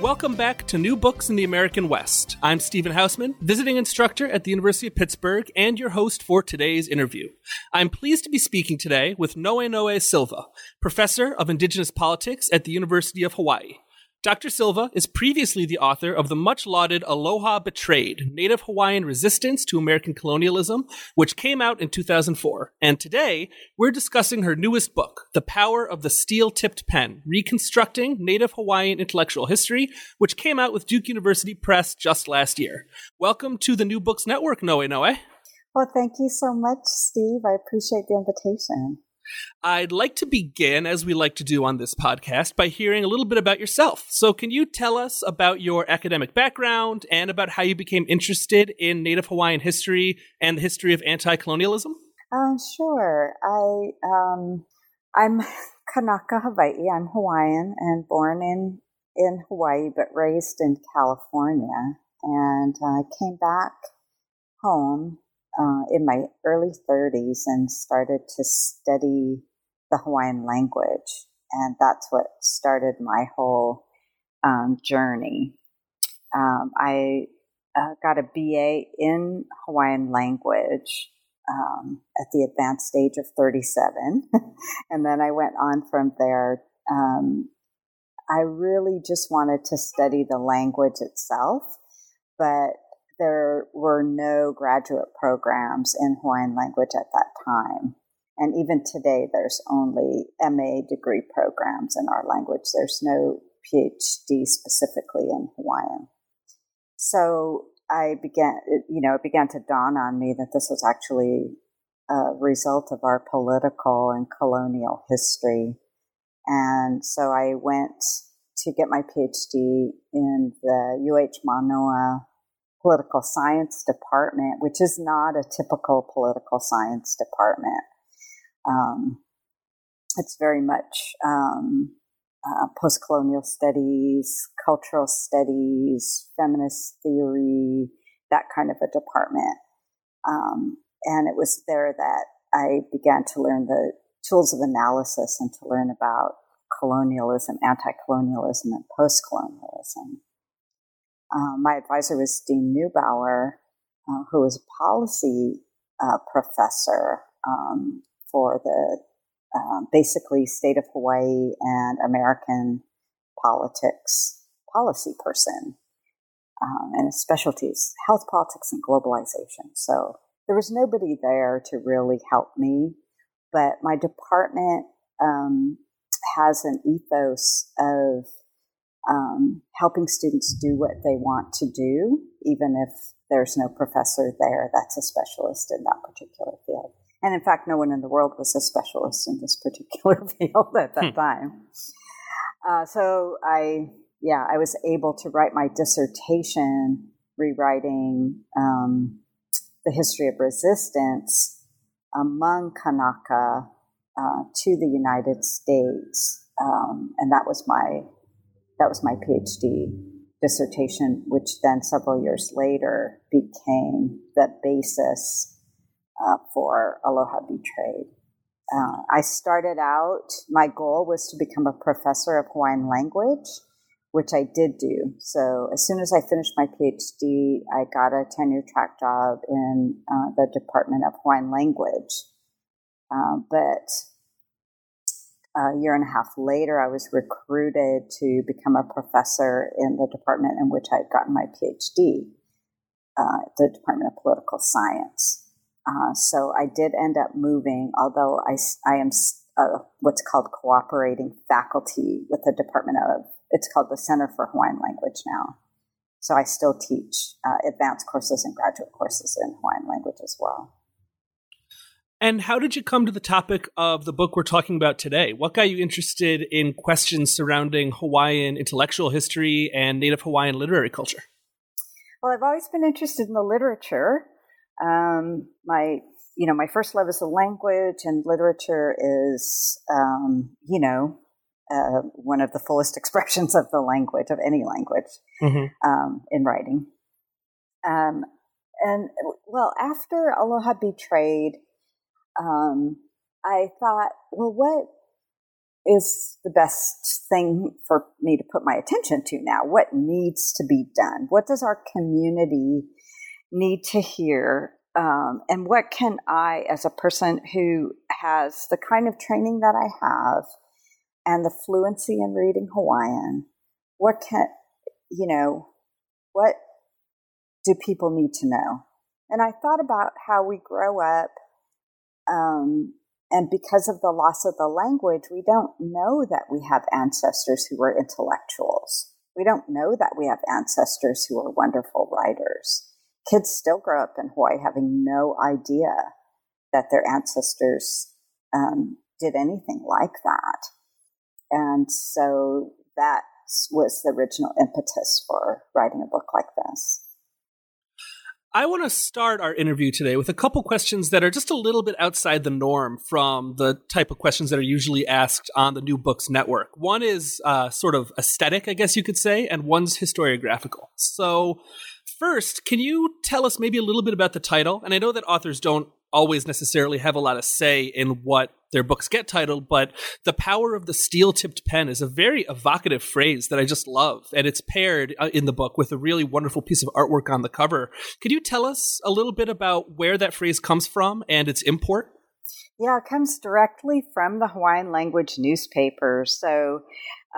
Welcome back to New Books in the American West. I'm Stephen Hausmann, visiting instructor at the University of Pittsburgh and your host for today's interview. I'm pleased to be speaking today with Noenoe Silva, professor of indigenous politics at the University of Hawaii. Dr. Silva is previously the author of the much lauded Aloha Betrayed Native Hawaiian Resistance to American Colonialism, which came out in 2004. And today, we're discussing her newest book, The Power of the Steel Tipped Pen Reconstructing Native Hawaiian Intellectual History, which came out with Duke University Press just last year. Welcome to the New Books Network, Noenoe. Well, thank you so much, Steve. I appreciate the invitation. I'd like to begin, as we like to do on this podcast, by hearing a little bit about yourself. So, can you tell us about your academic background and about how you became interested in Native Hawaiian history and the history of anti colonialism? Uh, sure. I, um, I'm Kanaka Hawaii. I'm Hawaiian and born in, in Hawaii, but raised in California. And I came back home uh, in my early 30s and started to study the Hawaiian language. And that's what started my whole um, journey. Um, I uh, got a BA in Hawaiian language um, at the advanced age of 37. and then I went on from there. Um, I really just wanted to study the language itself, but there were no graduate programs in Hawaiian language at that time. And even today, there's only MA degree programs in our language. There's no PhD specifically in Hawaiian. So I began, you know, it began to dawn on me that this was actually a result of our political and colonial history. And so I went to get my PhD in the UH Manoa political science department, which is not a typical political science department. Um, it's very much um, uh, post colonial studies, cultural studies, feminist theory, that kind of a department. Um, and it was there that I began to learn the tools of analysis and to learn about colonialism, anti colonialism, and post colonialism. Um, my advisor was Deane Neubauer, uh, who was a policy uh, professor um, for the um, basically state of Hawaii and American politics policy person. Um, and his specialties health politics and globalization. So there was nobody there to really help me, but my department um, has an ethos of um, helping students do what they want to do, even if there's no professor there that's a specialist in that particular field. And in fact, no one in the world was a specialist in this particular field at that hmm. time. Uh, so I, yeah, I was able to write my dissertation rewriting um, the history of resistance among Kanaka uh, to the United States. Um, and that was my that was my PhD dissertation, which then several years later became the basis uh, for Aloha Betrayed. Uh, I started out, my goal was to become a professor of Hawaiian language, which I did do. So as soon as I finished my PhD, I got a tenure track job in uh, the Department of Hawaiian Language. Uh, but a year and a half later, I was recruited to become a professor in the department in which I had gotten my PhD, uh, the Department of Political Science. Uh, so I did end up moving, although I, I am what's called cooperating faculty with the Department of, it's called the Center for Hawaiian Language now. So I still teach uh, advanced courses and graduate courses in Hawaiian language as well. And how did you come to the topic of the book we're talking about today? What got you interested in questions surrounding Hawaiian intellectual history and Native Hawaiian literary culture? Well, I've always been interested in the literature. Um, my, you know, my first love is the language, and literature is, um, you know, uh, one of the fullest expressions of the language of any language mm-hmm. um, in writing. Um, and well, after Aloha Betrayed, um, I thought, well, what is the best thing for me to put my attention to now? What needs to be done? What does our community need to hear? Um, and what can I, as a person who has the kind of training that I have and the fluency in reading Hawaiian, what can, you know, what do people need to know? And I thought about how we grow up um, and because of the loss of the language, we don't know that we have ancestors who were intellectuals. We don't know that we have ancestors who are wonderful writers. Kids still grow up in Hawaii having no idea that their ancestors um, did anything like that. And so that was the original impetus for writing a book like this. I want to start our interview today with a couple questions that are just a little bit outside the norm from the type of questions that are usually asked on the New Books Network. One is uh, sort of aesthetic, I guess you could say, and one's historiographical. So, first, can you tell us maybe a little bit about the title? And I know that authors don't always necessarily have a lot of say in what their books get titled, but the power of the steel tipped pen is a very evocative phrase that I just love. And it's paired uh, in the book with a really wonderful piece of artwork on the cover. Could you tell us a little bit about where that phrase comes from and its import? Yeah, it comes directly from the Hawaiian language newspaper. So,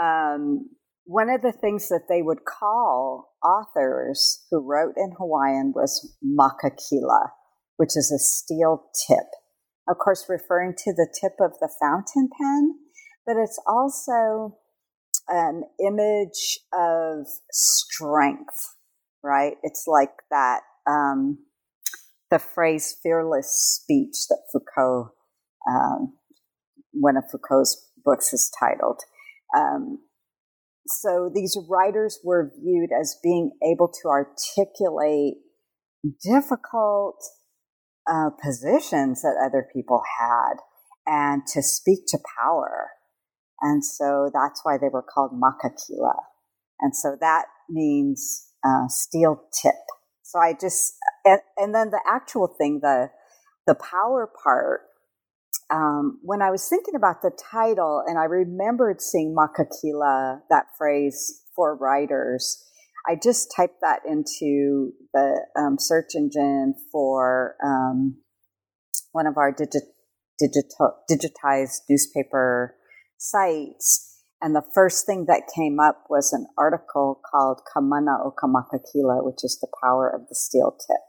um, one of the things that they would call authors who wrote in Hawaiian was makakila, which is a steel tip of course, referring to the tip of the fountain pen, but it's also an image of strength, right? It's like that, um, the phrase fearless speech that Foucault, um, one of Foucault's books is titled. Um, so these writers were viewed as being able to articulate difficult uh, positions that other people had and to speak to power. And so that's why they were called makakila. And so that means uh, steel tip. So I just, and, and, then the actual thing, the, the power part, um, when I was thinking about the title and I remembered seeing makakila, that phrase for writers, I just typed that into the um, search engine for um, one of our digi- digital, digitized newspaper sites. And the first thing that came up was an article called Kamana o Kamakakila, which is the power of the steel tip.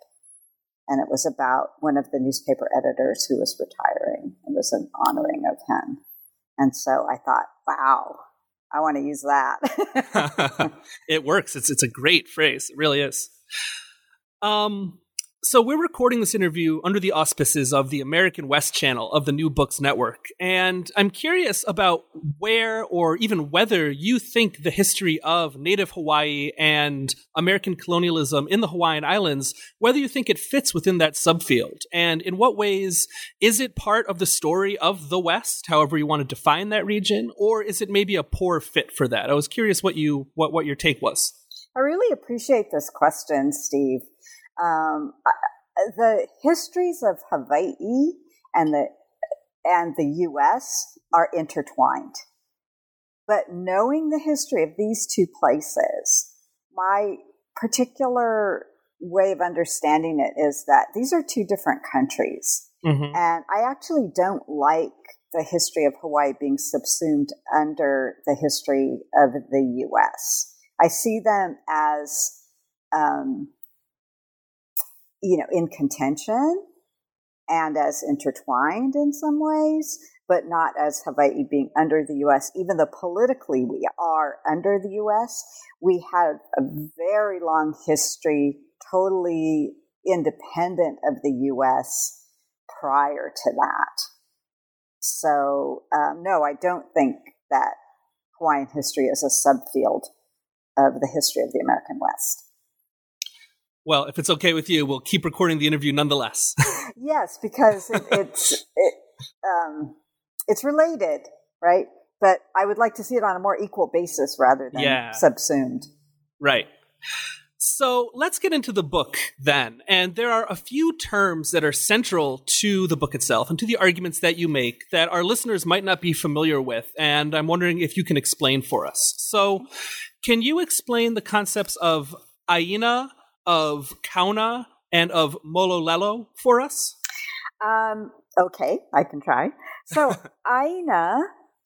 And it was about one of the newspaper editors who was retiring. It was an honoring of him. And so I thought, wow, I want to use that. it works. It's it's a great phrase. It really is. Um, so we're recording this interview under the auspices of the American West channel of the New Books Network, and I'm curious about where or even whether you think the history of Native Hawaii and American colonialism in the Hawaiian Islands, whether you think it fits within that subfield, and in what ways is it part of the story of the West, however you want to define that region, or is it maybe a poor fit for that? I was curious what you what what your take was. I really appreciate this question, Steve um, the histories of Hawaii and the and the U.S. are intertwined. But knowing the history of these two places, my particular way of understanding it is that these are two different countries. Mm-hmm. And I actually don't like the history of Hawaii being subsumed under the history of the U.S. I see them as um, you know, in contention and as intertwined in some ways, but not as Hawaii being under the U.S. Even though politically we are under the U.S., we have a very long history, totally independent of the U.S. prior to that. So, um, no, I don't think that Hawaiian history is a subfield of the history of the American West. Well, if it's okay with you, we'll keep recording the interview nonetheless. yes, because it, it's it, um, it's related, right? But I would like to see it on a more equal basis rather than yeah. subsumed. Right. So let's get into the book then. And there are a few terms that are central to the book itself and to the arguments that you make that our listeners might not be familiar with. And I'm wondering if you can explain for us. So, can you explain the concepts of Aina, of kaona, and of Mo'olelo for us? Um, okay, I can try. So, Aina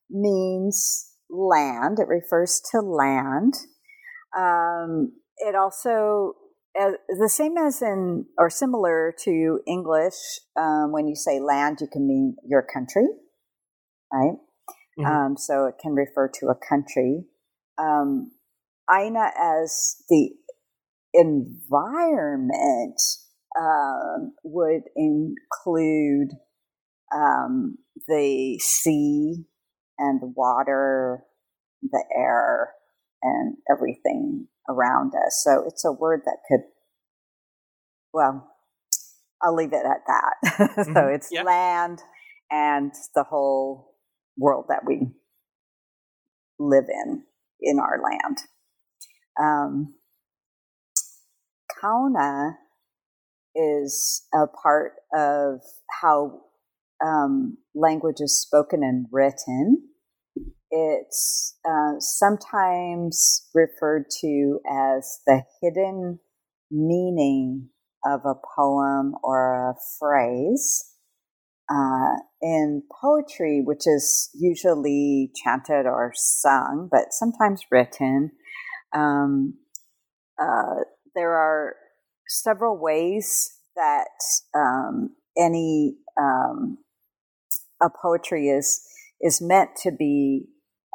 means land, it refers to land. Um, it also uh, the same as in or similar to English. Um, when you say land, you can mean your country, right? Mm-hmm. Um, so it can refer to a country. Um, Aina as the environment um, would include um, the sea and the water, the air, and everything around us. So it's a word that could, well, I'll leave it at that. so mm-hmm. it's yeah. land and the whole world that we live in, in our land. Um, Kaona is a part of how um, language is spoken and written. It's uh, sometimes referred to as the hidden meaning of a poem or a phrase. Uh, in poetry, which is usually chanted or sung, but sometimes written, um, uh, there are several ways that um, any um, a poetry is is meant to be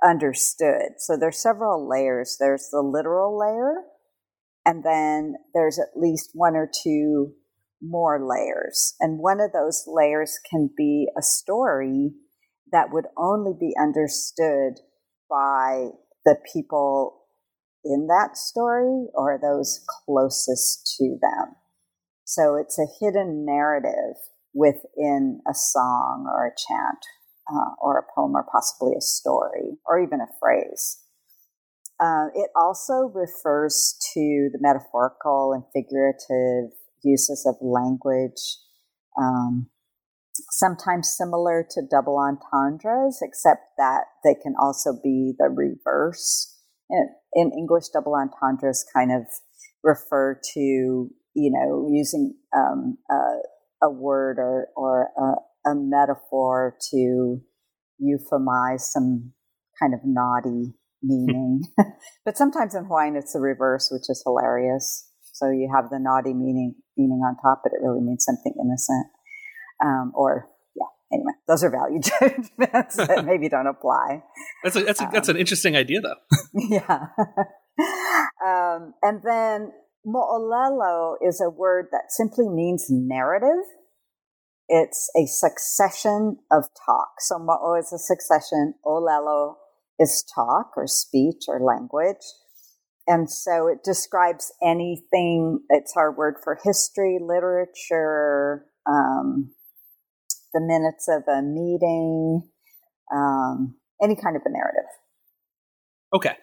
understood. So there's several layers. There's the literal layer, and then there's at least one or two more layers. And one of those layers can be a story that would only be understood by the people in that story or those closest to them. So it's a hidden narrative within a song or a chant uh, or a poem or possibly a story or even a phrase. Uh, it also refers to the metaphorical and figurative uses of language, um, sometimes similar to double entendres, except that they can also be the reverse. In, in English, double entendres kind of refer to, you know, using um, a, a, word or, or a, a metaphor to euphemize some kind of naughty meaning. but sometimes in Hawaiian it's the reverse, which is hilarious. So you have the naughty meaning meaning on top, but it really means something innocent. Um, or anyway, those are value judgments that maybe don't apply. That's a, that's a, um, that's an um, interesting idea, though. yeah. Um, and then mo'olelo is a word that simply means narrative it's a succession of talk. So mo'o is a succession, olelo is talk or speech or language. And so it describes anything, it's our word for history, literature, um, the minutes of a meeting, um, any kind of a narrative. Okay.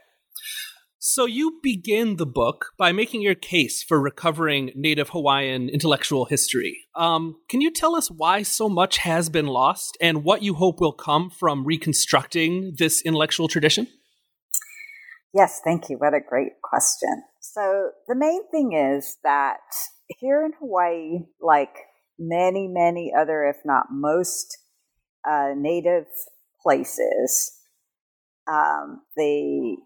So you begin the book by making your case for recovering Native Hawaiian intellectual history. Um, can you tell us why so much has been lost and what you hope will come from reconstructing this intellectual tradition? Yes, thank you. What a great question. So the main thing is that here in Hawaii, like many, many other, if not most, uh, native places, um, the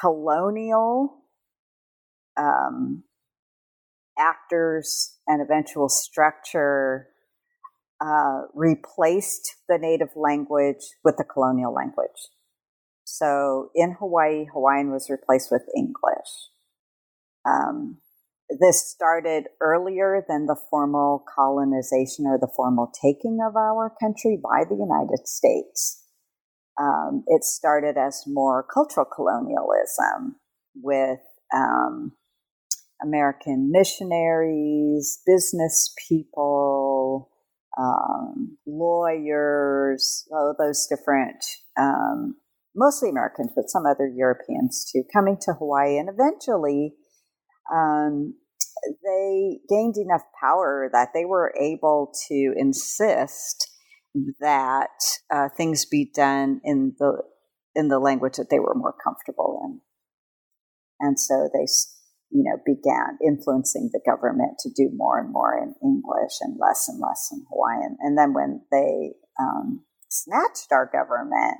colonial um, actors and eventual structure uh, replaced the native language with the colonial language. So in Hawaii, Hawaiian was replaced with English. Um, this started earlier than the formal colonization or the formal taking of our country by the United States. Um, it started as more cultural colonialism with um, American missionaries, business people, um, lawyers, all those different, um, mostly Americans, but some other Europeans too, coming to Hawaii and eventually um, they gained enough power that they were able to insist that uh, things be done in the in the language that they were more comfortable in, and so they you know began influencing the government to do more and more in English and less and less in Hawaiian. And then when they um, snatched our government,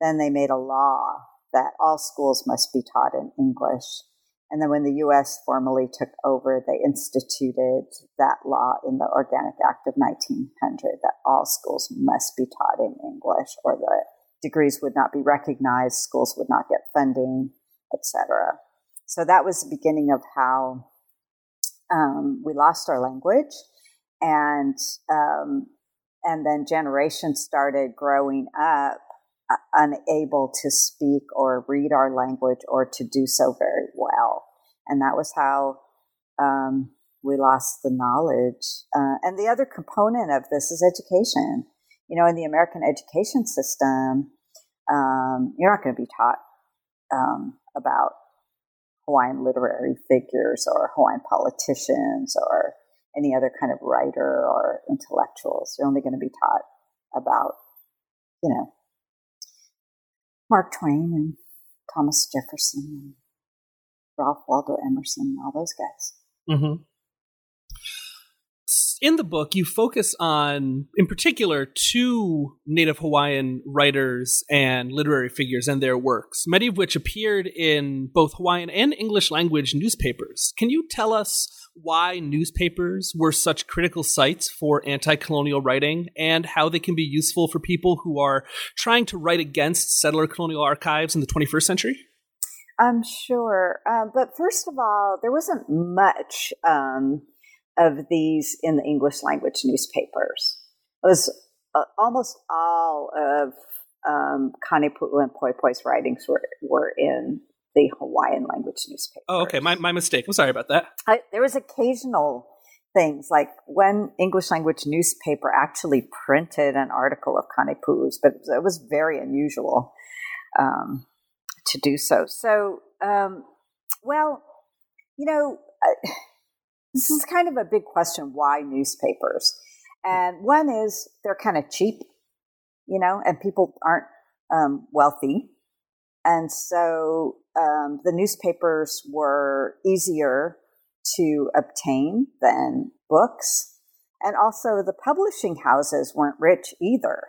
then they made a law that all schools must be taught in English and then when the US formally took over, they instituted that law in the Organic Act of 1900 that all schools must be taught in English or the degrees would not be recognized, schools would not get funding, etc. So that was the beginning of how um, we lost our language. And, um, and then generations started growing up unable to speak or read our language or to do so very well. And that was how um, we lost the knowledge. Uh, and the other component of this is education. You know, in the American education system, um, you're not going to be taught um, about Hawaiian literary figures or Hawaiian politicians or any other kind of writer or intellectuals. You're only going to be taught about, you know, Mark Twain and Thomas Jefferson and Ralph Waldo Emerson, all those guys. Mm-hmm. In the book, you focus on, in particular, two Native Hawaiian writers and literary figures and their works, many of which appeared in both Hawaiian and English language newspapers. Can you tell us why newspapers were such critical sites for anti colonial writing and how they can be useful for people who are trying to write against settler colonial archives in the 21st century? I'm sure. Uh, but first of all, there wasn't much um, of these in the English language newspapers. It was uh, almost all of um, Kanepu'u and Poepoe's writings were, were in the Hawaiian language newspaper. Oh, okay. My, my mistake. I'm sorry about that. I, there was occasional things like when English language newspaper actually printed an article of Kanepu'u's, but it was very unusual um, to do so. So, um, well, you know, uh, this is kind of a big question why newspapers? And one is they're kind of cheap, you know, and people aren't um, wealthy. And so um, the newspapers were easier to obtain than books. And also, the publishing houses weren't rich either.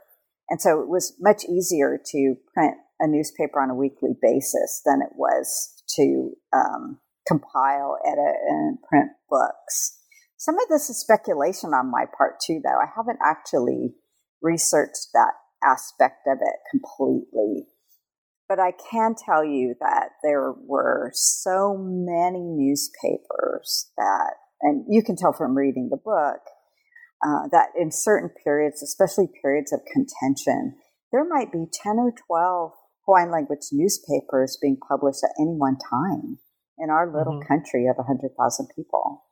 And so it was much easier to print a newspaper on a weekly basis than it was to um, compile, edit, and print books. Some of this is speculation on my part, too, though. I haven't actually researched that aspect of it completely. But I can tell you that there were so many newspapers that, and you can tell from reading the book, uh, that in certain periods, especially periods of contention, there might be 10 or 12 Hawaiian language newspapers being published at any one time in our little mm-hmm. country of 100,000 people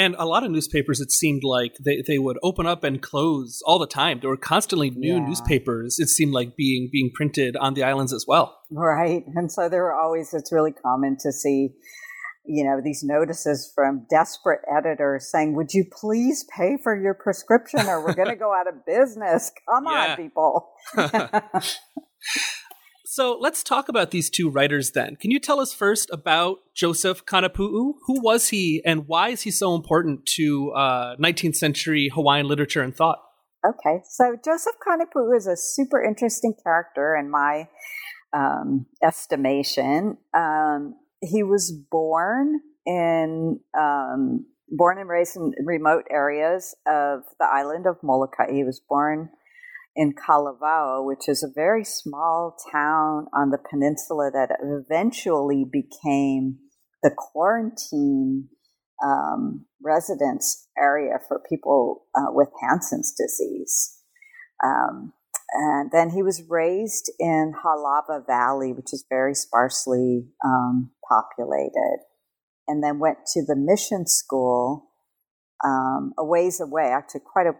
and a lot of newspapers it seemed like they, they would open up and close all the time. There were constantly new yeah. newspapers it seemed like being being printed on the islands as well. Right. And so there were always it's really common to see you know these notices from desperate editors saying would you please pay for your prescription or we're going to go out of business? Come on people So let's talk about these two writers then. Can you tell us first about Joseph Kanepu'u? Who was he and why is he so important to uh, 19th century Hawaiian literature and thought? Okay, so Joseph Kanepu'u is a super interesting character in my um, estimation. Um, he was born in um, born and raised in remote areas of the island of Molokai. He was born in Kalawao, which is a very small town on the peninsula that eventually became the quarantine um, residence area for people uh, with Hansen's disease. Um, and then he was raised in Halawa Valley, which is very sparsely um, populated, and then went to the mission school um, a ways away, actually quite a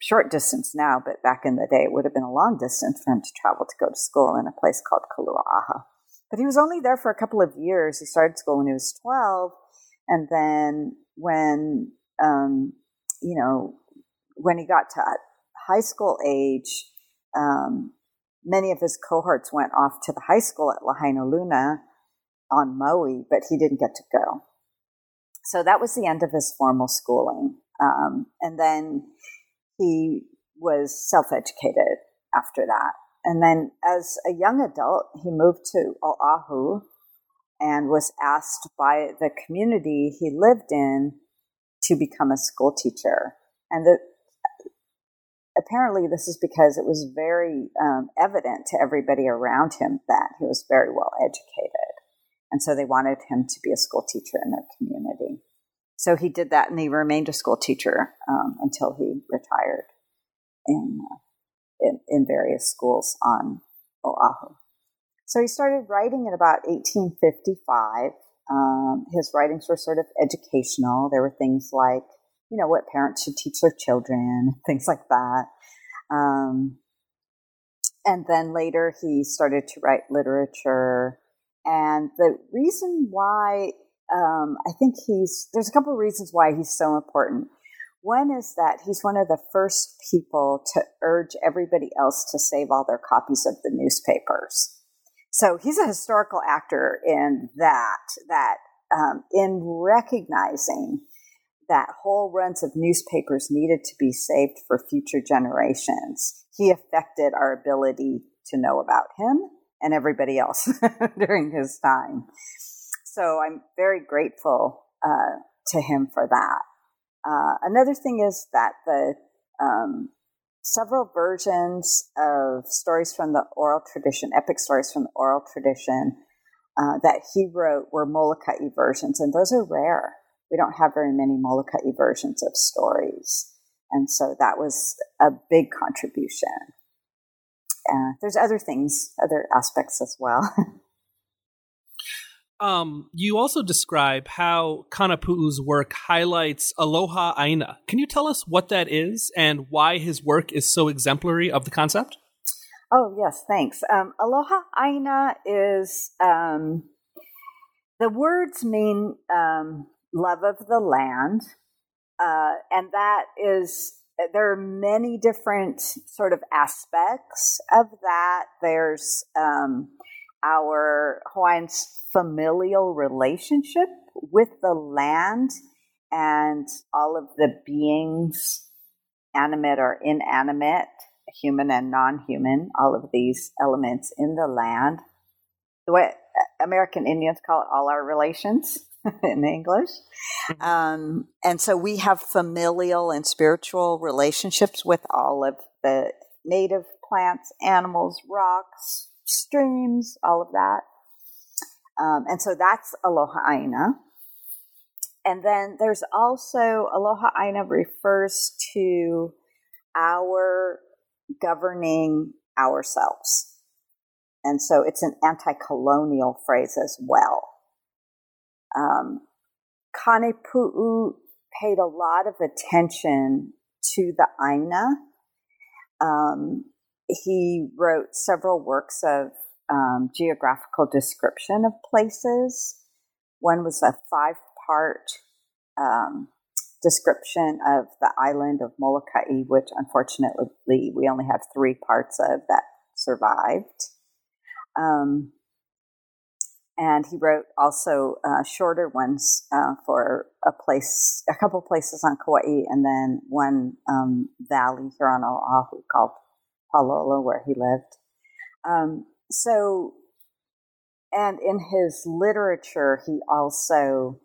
short distance now, but back in the day, it would have been a long distance for him to travel to go to school in a place called Kalua'aha. but he was only there for a couple of years. He started school when he was 12. And then when, um, you know, when he got to high school age, um, many of his cohorts went off to the high school at Lahainaluna on Maui, but he didn't get to go. So that was the end of his formal schooling. Um, and then he was self educated after that. And then as a young adult, he moved to Oahu and was asked by the community he lived in to become a school teacher. And the, apparently, this is because it was very um, evident to everybody around him that he was very well educated. And so they wanted him to be a school teacher in their community. So he did that and he remained a school teacher um, until he retired in, uh, in, in various schools on Oahu. So he started writing in about 1855. Um, his writings were sort of educational. There were things like, you know, what parents should teach their children, things like that. Um, and then later he started to write literature. And the reason why um, I think he's, there's a couple of reasons why he's so important. One is that he's one of the first people to urge everybody else to save all their copies of the newspapers. So he's a historical actor in that, that um, in recognizing that whole runs of newspapers needed to be saved for future generations, he affected our ability to know about him and everybody else during his time. So I'm very grateful uh, to him for that. Uh, another thing is that the um, several versions of stories from the oral tradition, epic stories from the oral tradition uh, that he wrote were Molokai versions, and those are rare. We don't have very many Molokai versions of stories. And so that was a big contribution. Uh, there's other things, other aspects as well. Um, you also describe how Kanepu'u's work highlights aloha aina. Can you tell us what that is and why his work is so exemplary of the concept? Oh, yes, thanks. Um, aloha aina is um, the words mean um, love of the land, uh, and that is there are many different sort of aspects of that. There's um, our Hawaiians familial relationship with the land and all of the beings, animate or inanimate, human and non human, all of these elements in the land. The way American Indians call it all our relations in English. Mm-hmm. Um, and so we have familial and spiritual relationships with all of the native plants, animals, rocks, streams, all of that. Um, and so that's Aloha Aina. And then there's also Aloha Aina refers to our governing ourselves. And so it's an anti colonial phrase as well. Um, paid a lot of attention to the Aina. Um, he wrote several works of um, geographical description of places. One was a five part um, description of the island of Molokai, which unfortunately we only have three parts of that survived. Um, and he wrote also uh, shorter ones uh, for a place, a couple places on Kauai, and then one um, valley here on Oahu called Palolo, where he lived. Um, so, and in his literature, he also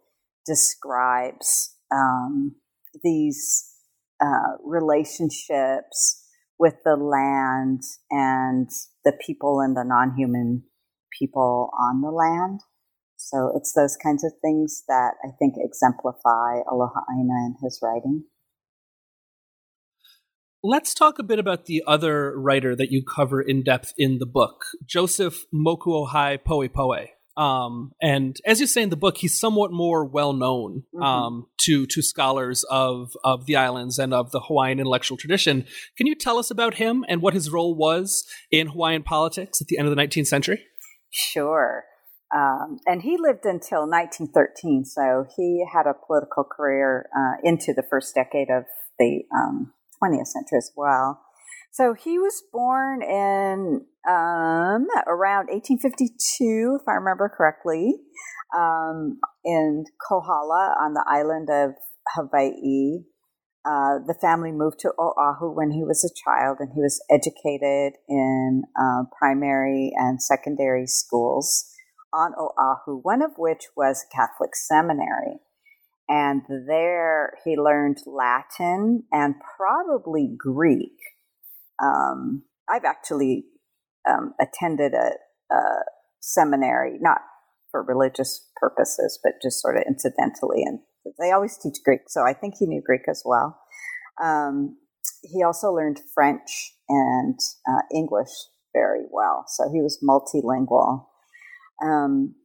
describes um, these uh, relationships with the land and the people and the non human people on the land. So it's those kinds of things that I think exemplify Aloha Aina in his writing. Let's talk a bit about the other writer that you cover in depth in the book, Joseph Mokuohai Poepoe. Um, and as you say in the book, he's somewhat more well known mm-hmm. um, to to scholars of of the islands and of the Hawaiian intellectual tradition. Can you tell us about him and what his role was in Hawaiian politics at the end of the 19th century? Sure. Um, and he lived until 1913, so he had a political career uh, into the first decade of the um, 20th century as well. So he was born in um, around 1852, if I remember correctly, um, in Kohala on the island of Hawaii. Uh, the family moved to Oahu when he was a child, and he was educated in uh, primary and secondary schools on Oahu, one of which was Catholic seminary. And there he learned Latin and probably Greek. Um, I've actually um, attended a, a, seminary, not for religious purposes, but just sort of incidentally. And they always teach Greek, so I think he knew Greek as well. Um, he also learned French and uh, English very well, so he was multilingual. Um,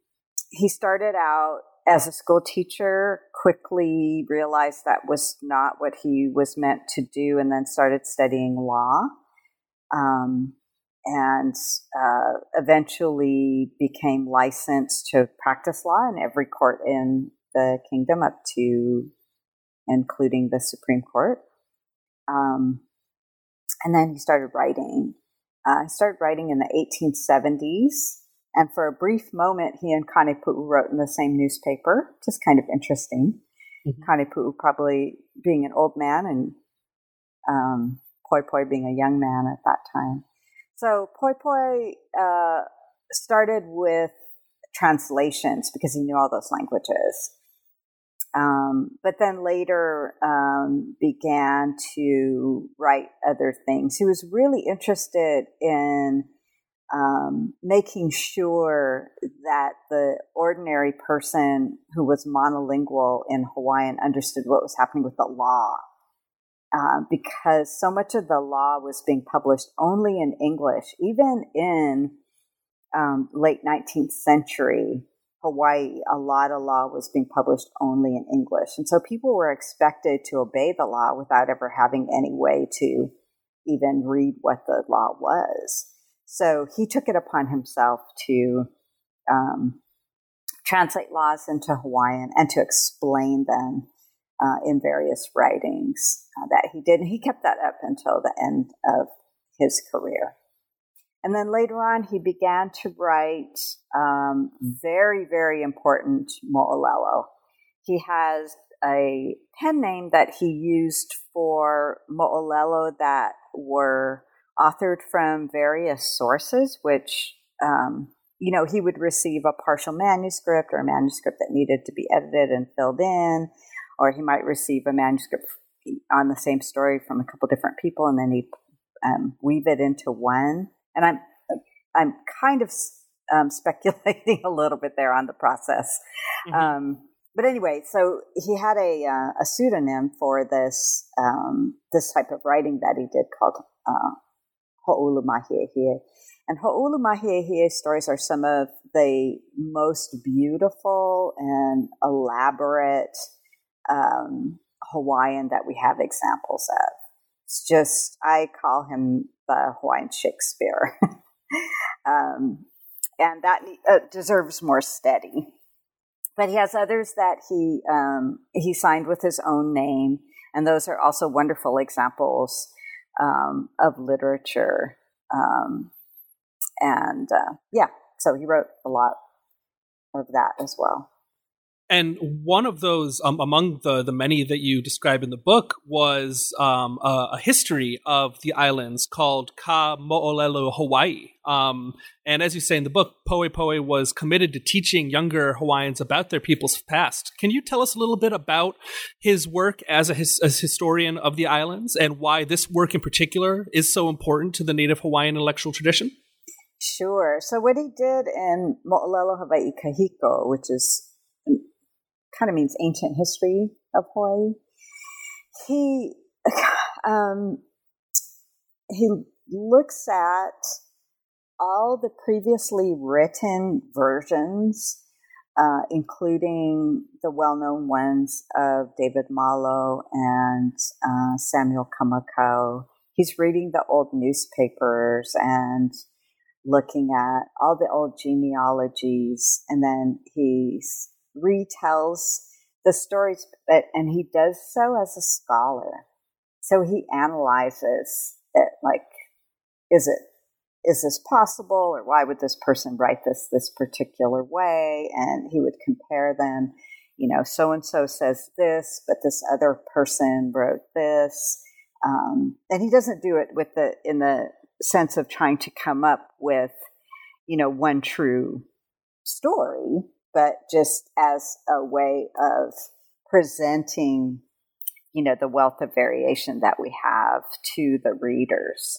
he started out as a school teacher, quickly realized that was not what he was meant to do, and then started studying law. Um, and uh, eventually became licensed to practice law in every court in the kingdom, up to including the Supreme Court. Um, and then he started writing. Uh, he started writing in the 1870s and for a brief moment, he and Kanepu'u wrote in the same newspaper, just kind of interesting. Mm-hmm. Kanepu'u probably being an old man and um, Poepoe being a young man at that time. So Poepoe uh, started with translations because he knew all those languages. Um, but then later um, began to write other things. He was really interested in um, making sure that the ordinary person who was monolingual in Hawaiian understood what was happening with the law. Uh, because so much of the law was being published only in English, even in um, late 19th century Hawaii, a lot of law was being published only in English. And so people were expected to obey the law without ever having any way to even read what the law was. So he took it upon himself to um, translate laws into Hawaiian and to explain them uh, in various writings uh, that he did. And he kept that up until the end of his career. And then later on, he began to write um, very, very important mo'olelo. He has a pen name that he used for mo'olelo that were authored from various sources, which, um, you know, he would receive a partial manuscript or a manuscript that needed to be edited and filled in, or he might receive a manuscript on the same story from a couple different people, and then he'd um, weave it into one. And I'm, I'm kind of um, speculating a little bit there on the process. Mm-hmm. Um, but anyway, so he had a, uh, a pseudonym for this um, this type of writing that he did called uh, Mahiehie. And Ho'oulumahiehie stories are some of the most beautiful and elaborate um, Hawaiian that we have examples of. It's just, I call him the Hawaiian Shakespeare. um, and that uh, deserves more study. But he has others that he um, he signed with his own name, and those are also wonderful examples um, of literature. Um, and uh, yeah, so he wrote a lot of that as well. And one of those, um, among the, the many that you describe in the book, was um, a, a, history of the islands called Ka Mo'olelo Hawaii. Um, and as you say in the book, Poepoe was committed to teaching younger Hawaiians about their people's past. Can you tell us a little bit about his work as a his, as historian of the islands and why this work in particular is so important to the Native Hawaiian intellectual tradition? Sure. So what he did in Mo'olelo Hawaii Kahiko, which is kind of means ancient history of Hawaii. He um, he looks at all the previously written versions, uh, including the well-known ones of David Malo and uh, Samuel Kamakaua. He's reading the old newspapers and looking at all the old genealogies, and then he retells the stories, but and he does so as a scholar. So he analyzes it, like, is it is this possible, or why would this person write this this particular way? And he would compare them. You know, so and so says this, but this other person wrote this, um, and he doesn't do it with the in the sense of trying to come up with, you know, one true story, but just as a way of presenting, you know, the wealth of variation that we have to the readers.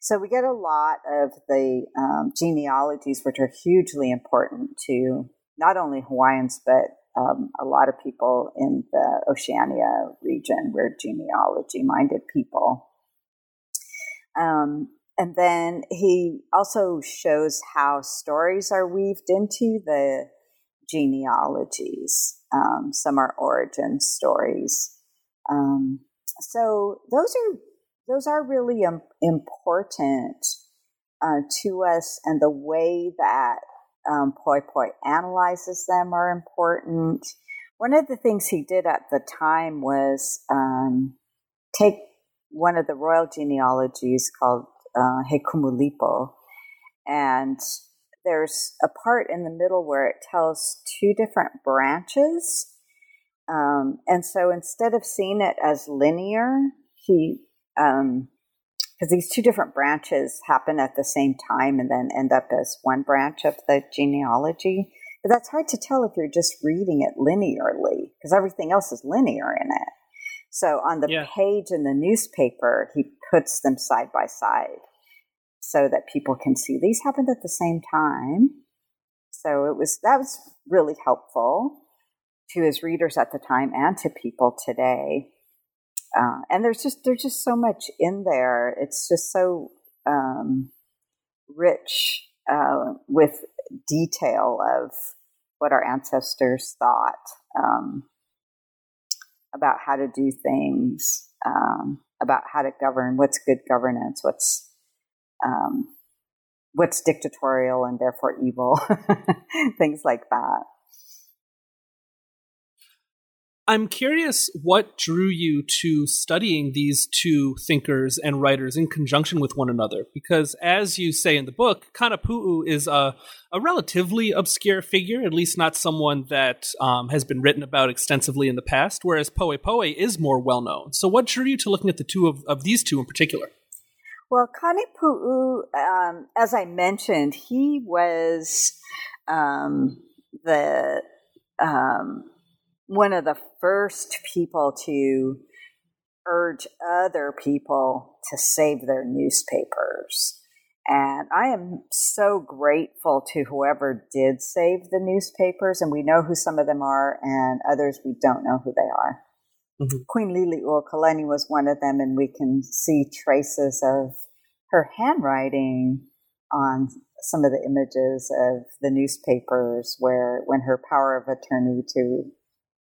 So we get a lot of the um, genealogies, which are hugely important to not only Hawaiians, but um, a lot of people in the Oceania region. We're genealogy minded people. Um, and then he also shows how stories are weaved into the genealogies. Um, some are origin stories. Um, so those are those are really um, important uh, to us, and the way that um, Poepoe analyzes them are important. One of the things he did at the time was um, take one of the royal genealogies called uh, Hekumulipo, and there's a part in the middle where it tells two different branches. Um, and so instead of seeing it as linear, he, because um, these two different branches happen at the same time and then end up as one branch of the genealogy. But that's hard to tell if you're just reading it linearly because everything else is linear in it. So on the yeah. page in the newspaper, he puts them side by side so that people can see these happened at the same time. So it was that was really helpful to his readers at the time and to people today. Uh, and there's just there's just so much in there. It's just so um, rich uh, with detail of what our ancestors thought um, about how to do things, um, about how to govern, what's good governance, what's um, what's dictatorial and therefore evil, things like that. I'm curious what drew you to studying these two thinkers and writers in conjunction with one another, because as you say in the book, Kanepu'u is a, a relatively obscure figure, at least not someone that um, has been written about extensively in the past, whereas Poepoe is more well known. So, what drew you to looking at the two of, of these two in particular? Well, Kanepu'u, um, as I mentioned, he was um, the um, one of the first people to urge other people to save their newspapers. And I am so grateful to whoever did save the newspapers, and we know who some of them are, and others we don't know who they are. Mm-hmm. Queen Liliuokalani was one of them, and we can see traces of her handwriting on some of the images of the newspapers where when her power of attorney to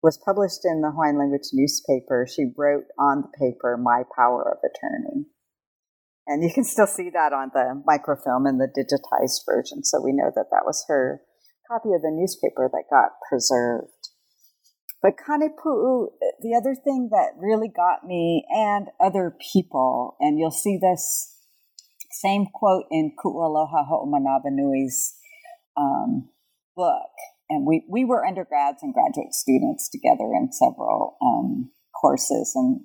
was published in the Hawaiian language newspaper, she wrote on the paper my power of attorney. And you can still see that on the microfilm in the digitized version. So we know that that was her copy of the newspaper that got preserved. But Kanepu'u, the other thing that really got me and other people, and you'll see this same quote in Ku'aloha Ho'omanawanui's um, book. And we, we were undergrads and graduate students together in several um, courses. And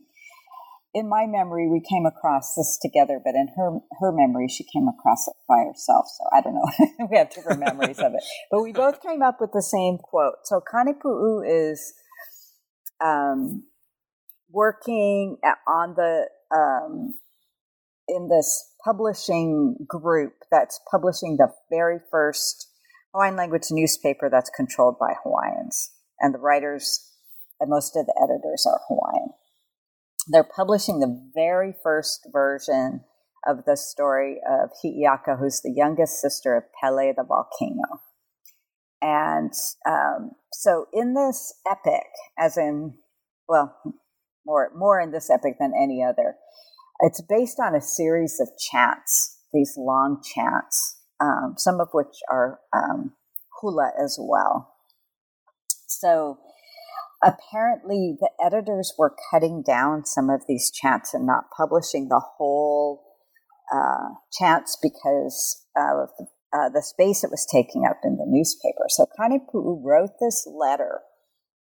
in my memory, we came across this together, but in her her memory, she came across it by herself. So I don't know. we have different memories of it. But we both came up with the same quote. So Kanepu'u is um, working on the um, in this publishing group that's publishing the very first Hawaiian language newspaper that's controlled by Hawaiians. And the writers and most of the editors are Hawaiian. They're publishing the very first version of the story of Hi'iaka, who's the youngest sister of Pele the volcano. And um, so in this epic, as in, well, more, more in this epic than any other, it's based on a series of chants, these long chants um, some of which are um, hula as well. So apparently, the editors were cutting down some of these chants and not publishing the whole uh, chants because of uh, the space it was taking up in the newspaper. So Kanepu'u wrote this letter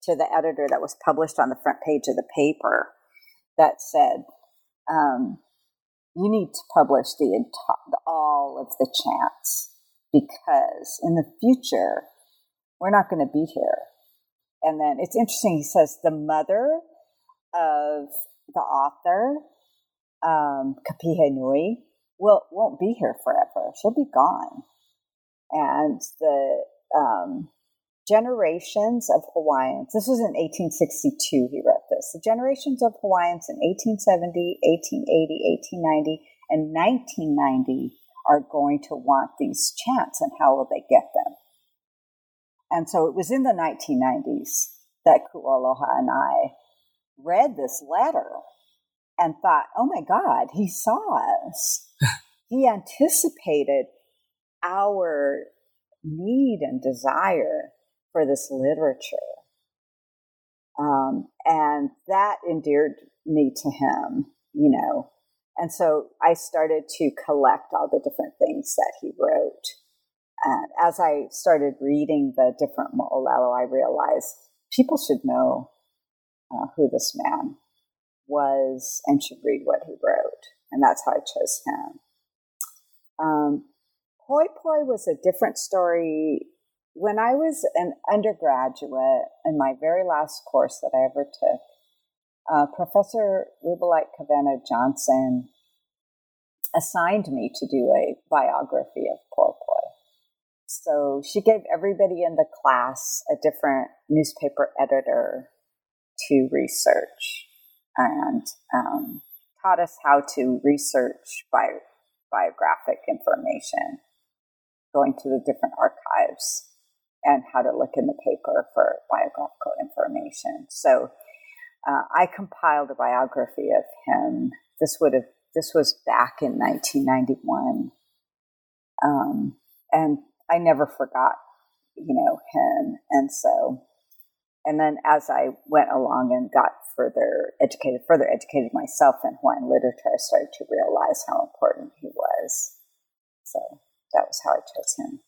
to the editor that was published on the front page of the paper that said, um, "You need to publish the, the all of the chants because in the future we're not going to be here." And then it's interesting. He says the mother of the author, um, Kapihenui, will won't be here forever. She'll be gone, and the um, generations of Hawaiians. This was in 1862, he wrote this. The generations of Hawaiians in 1870, 1880, 1890, and 1990 are going to want these chants, and how will they get them? And so it was in the 1990s that Ku'aloha and I read this letter and thought, oh my God, he saw us. he anticipated our need and desire for this literature. Um, and that endeared me to him, you know. And so I started to collect all the different things that he wrote. And as I started reading the different Mo'olelo, I realized people should know uh, who this man was and should read what he wrote. And that's how I chose him. Um, Poi Poi was a different story when I was an undergraduate in my very last course that I ever took, uh, Professor Rubellite Kawena Johnson assigned me to do a biography of Poepoe. So she gave everybody in the class a different newspaper editor to research and um, taught us how to research bi- biographic information, going to the different archives and how to look in the paper for biographical information. So uh, I compiled a biography of him. This would have this was back in 1991, um, and I never forgot, you know, him. And so, and then as I went along and got further educated, further educated myself in Hawaiian literature, I started to realize how important he was. So that was how I chose him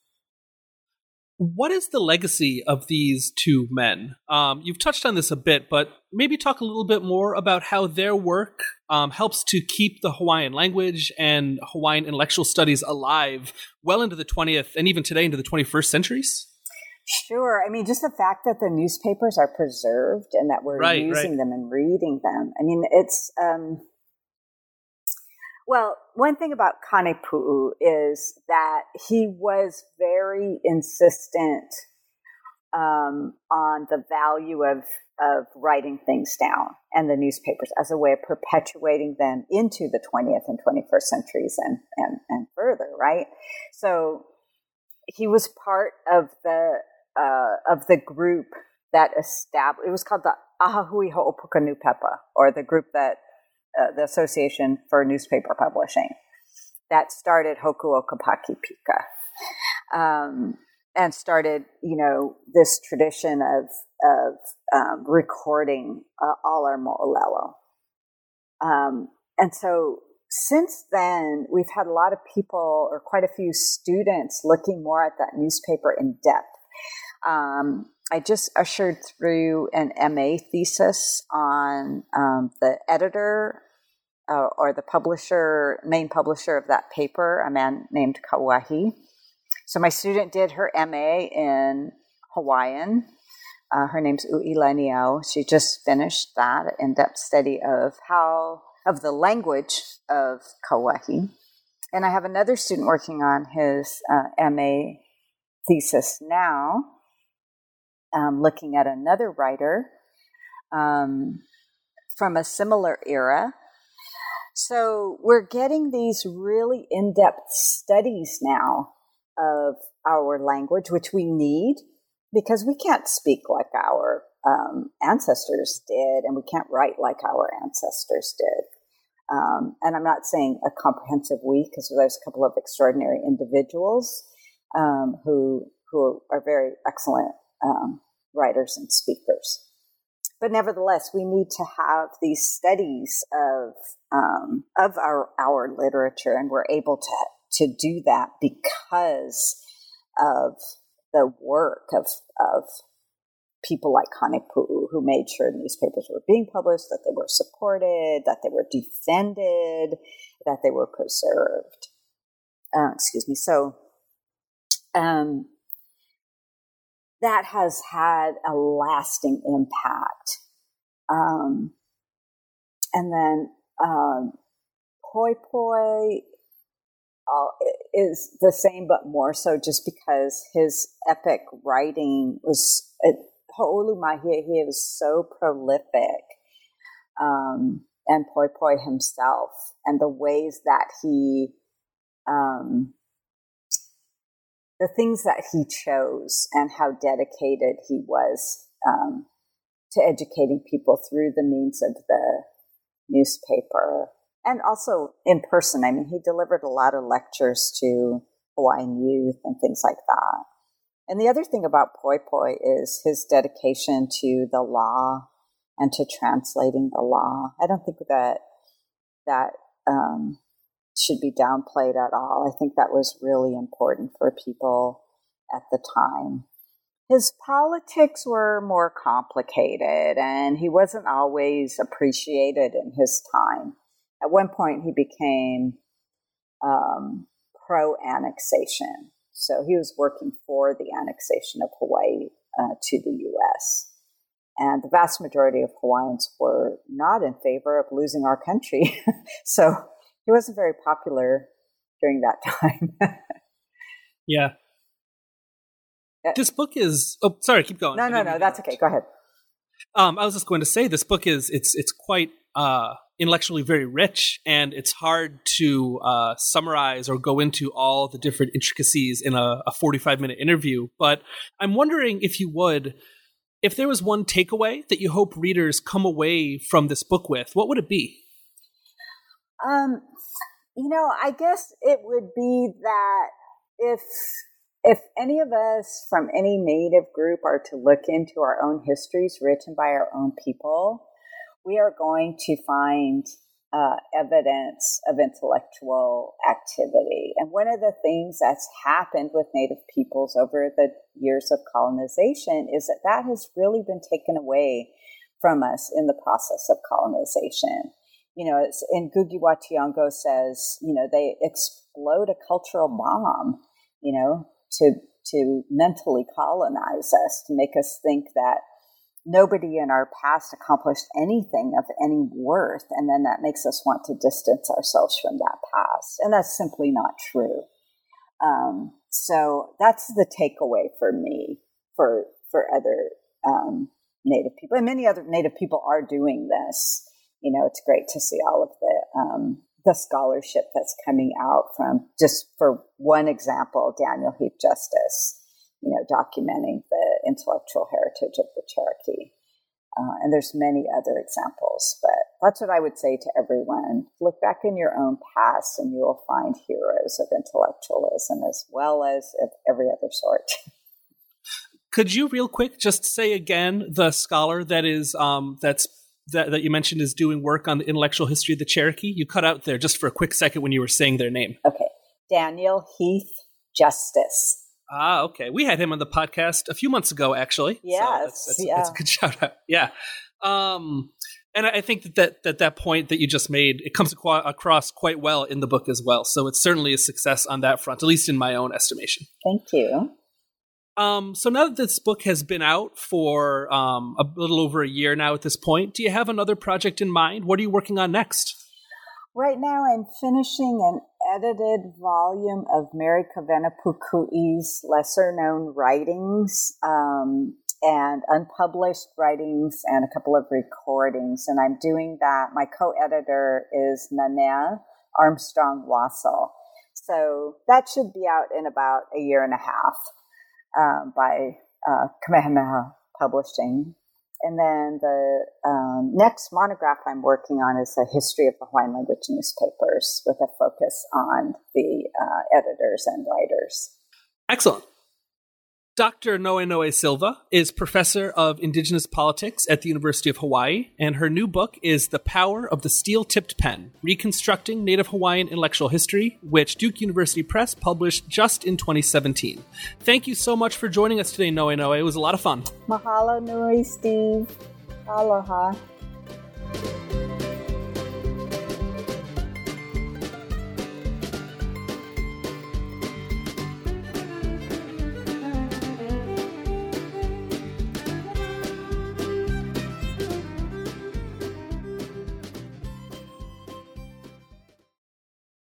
what is the legacy of these two men? Um, you've touched on this a bit, but maybe talk a little bit more about how their work um, helps to keep the Hawaiian language and Hawaiian intellectual studies alive well into the 20th and even today into the 21st centuries? Sure. I mean, just the fact that the newspapers are preserved and that we're right, using right. them and reading them. I mean, it's. Um, well, one thing about Kanepu'u is that he was very insistent um, on the value of of writing things down and the newspapers as a way of perpetuating them into the 20th and 21st centuries and and, and further, right? So he was part of the uh, of the group that established. It was called the Ahahui Ho'opukanupepa, or the group that uh, the Association for Newspaper Publishing that started Hoku o Pika. Um, and started, you know, this tradition of of um, recording uh, all our mo'olelo. Um, and so since then, we've had a lot of people, or quite a few students, looking more at that newspaper in depth. Um, I just ushered through an MA thesis on um, the editor uh, or the publisher, main publisher of that paper, a man named Kauahi. So my student did her MA in Hawaiian. Uh, her name's U'ilaniao. She just finished that in-depth study of how of the language of Kauahi. And I have another student working on his uh, MA thesis now, um, looking at another writer um, from a similar era so we're getting these really in depth studies now of our language, which we need because we can't speak like our um, ancestors did and we can't write like our ancestors did. Um, and I'm not saying a comprehensive we, because there's a couple of extraordinary individuals um, who who are very excellent um, writers and speakers. But nevertheless, we need to have these studies of um, of our our literature, and we're able to to do that because of the work of of people like Kanepu'u who made sure newspapers were being published, that they were supported, that they were defended, that they were preserved. Uh, excuse me. So um, that has had a lasting impact. Um, and then um, Poi Poi uh, is the same, but more so just because his epic writing was. It, Ho'oulumahiehie was so prolific. Um, and Poepoe himself, and the ways that he um, the things that he chose and how dedicated he was um, to educating people through the means of the newspaper and also in person. I mean, he delivered a lot of lectures to Hawaiian youth and things like that. And the other thing about Poepoe is his dedication to the law and to translating the law. I don't think that that um, should be downplayed at all. I think that was really important for people at the time. His politics were more complicated and he wasn't always appreciated in his time. At one point, he became um, pro annexation. So he was working for the annexation of Hawaii uh, to the U.S. And the vast majority of Hawaiians were not in favor of losing our country. so he wasn't very popular during that time. yeah. Uh, this book is. Oh, sorry. Keep going. No, no, no. That's okay. Go ahead. Um, I was just going to say this book is it's it's quite uh, intellectually very rich, and it's hard to uh, summarize or go into all the different intricacies in a, a forty five minute interview. But I'm wondering if you would, if there was one takeaway that you hope readers come away from this book with, what would it be? Um, you know, I guess it would be that if if any of us from any native group are to look into our own histories written by our own people, we are going to find uh, evidence of intellectual activity. And one of the things that's happened with Native peoples over the years of colonization is that that has really been taken away from us in the process of colonization you know, and Ngugi wa Thiong'o says, you know, they explode a cultural bomb, you know, to to mentally colonize us, to make us think that nobody in our past accomplished anything of any worth, and then that makes us want to distance ourselves from that past, and that's simply not true. Um, so that's the takeaway for me for for other um, Native people, and many other Native people are doing this you know, it's great to see all of the um, the scholarship that's coming out from just for one example, Daniel Heath Justice, you know, documenting the intellectual heritage of the Cherokee. Uh, and there's many other examples, but that's what I would say to everyone. Look back in your own past and you will find heroes of intellectualism as well as of every other sort. Could you real quick just say again the scholar that is um, that's that, that you mentioned is doing work on the intellectual history of the Cherokee. You cut out there just for a quick second when you were saying their name. Okay. Daniel Heath Justice. Ah, okay. We had him on the podcast a few months ago, actually. Yes. So that's, that's, yeah. that's a good shout out. Yeah. Um, and I think that, that that that point that you just made it comes across quite well in the book as well. So it's certainly a success on that front, at least in my own estimation. Thank you. Um, so now that this book has been out for um, a little over a year now at this point, do you have another project in mind? What are you working on next? Right now, I'm finishing an edited volume of Mary Kawena Pukui's lesser known writings um, and unpublished writings and a couple of recordings. And I'm doing that. My co editor is Nanea Armstrong Wassel. So that should be out in about a year and a half um, by uh, Kamehameha Publishing. and then the um, next monograph I'm working on is a history of the Hawaiian language newspapers with a focus on the uh, editors and writers. Excellent. Dr. Noenoe Silva is professor of Indigenous politics at the University of Hawaii, and her new book is The Power of the Steel Tipped Pen Reconstructing Native Hawaiian Intellectual History, which Duke University Press published just in 2017. Thank you so much for joining us today, Noenoe. It was a lot of fun. Mahalo nui, Steve. Aloha.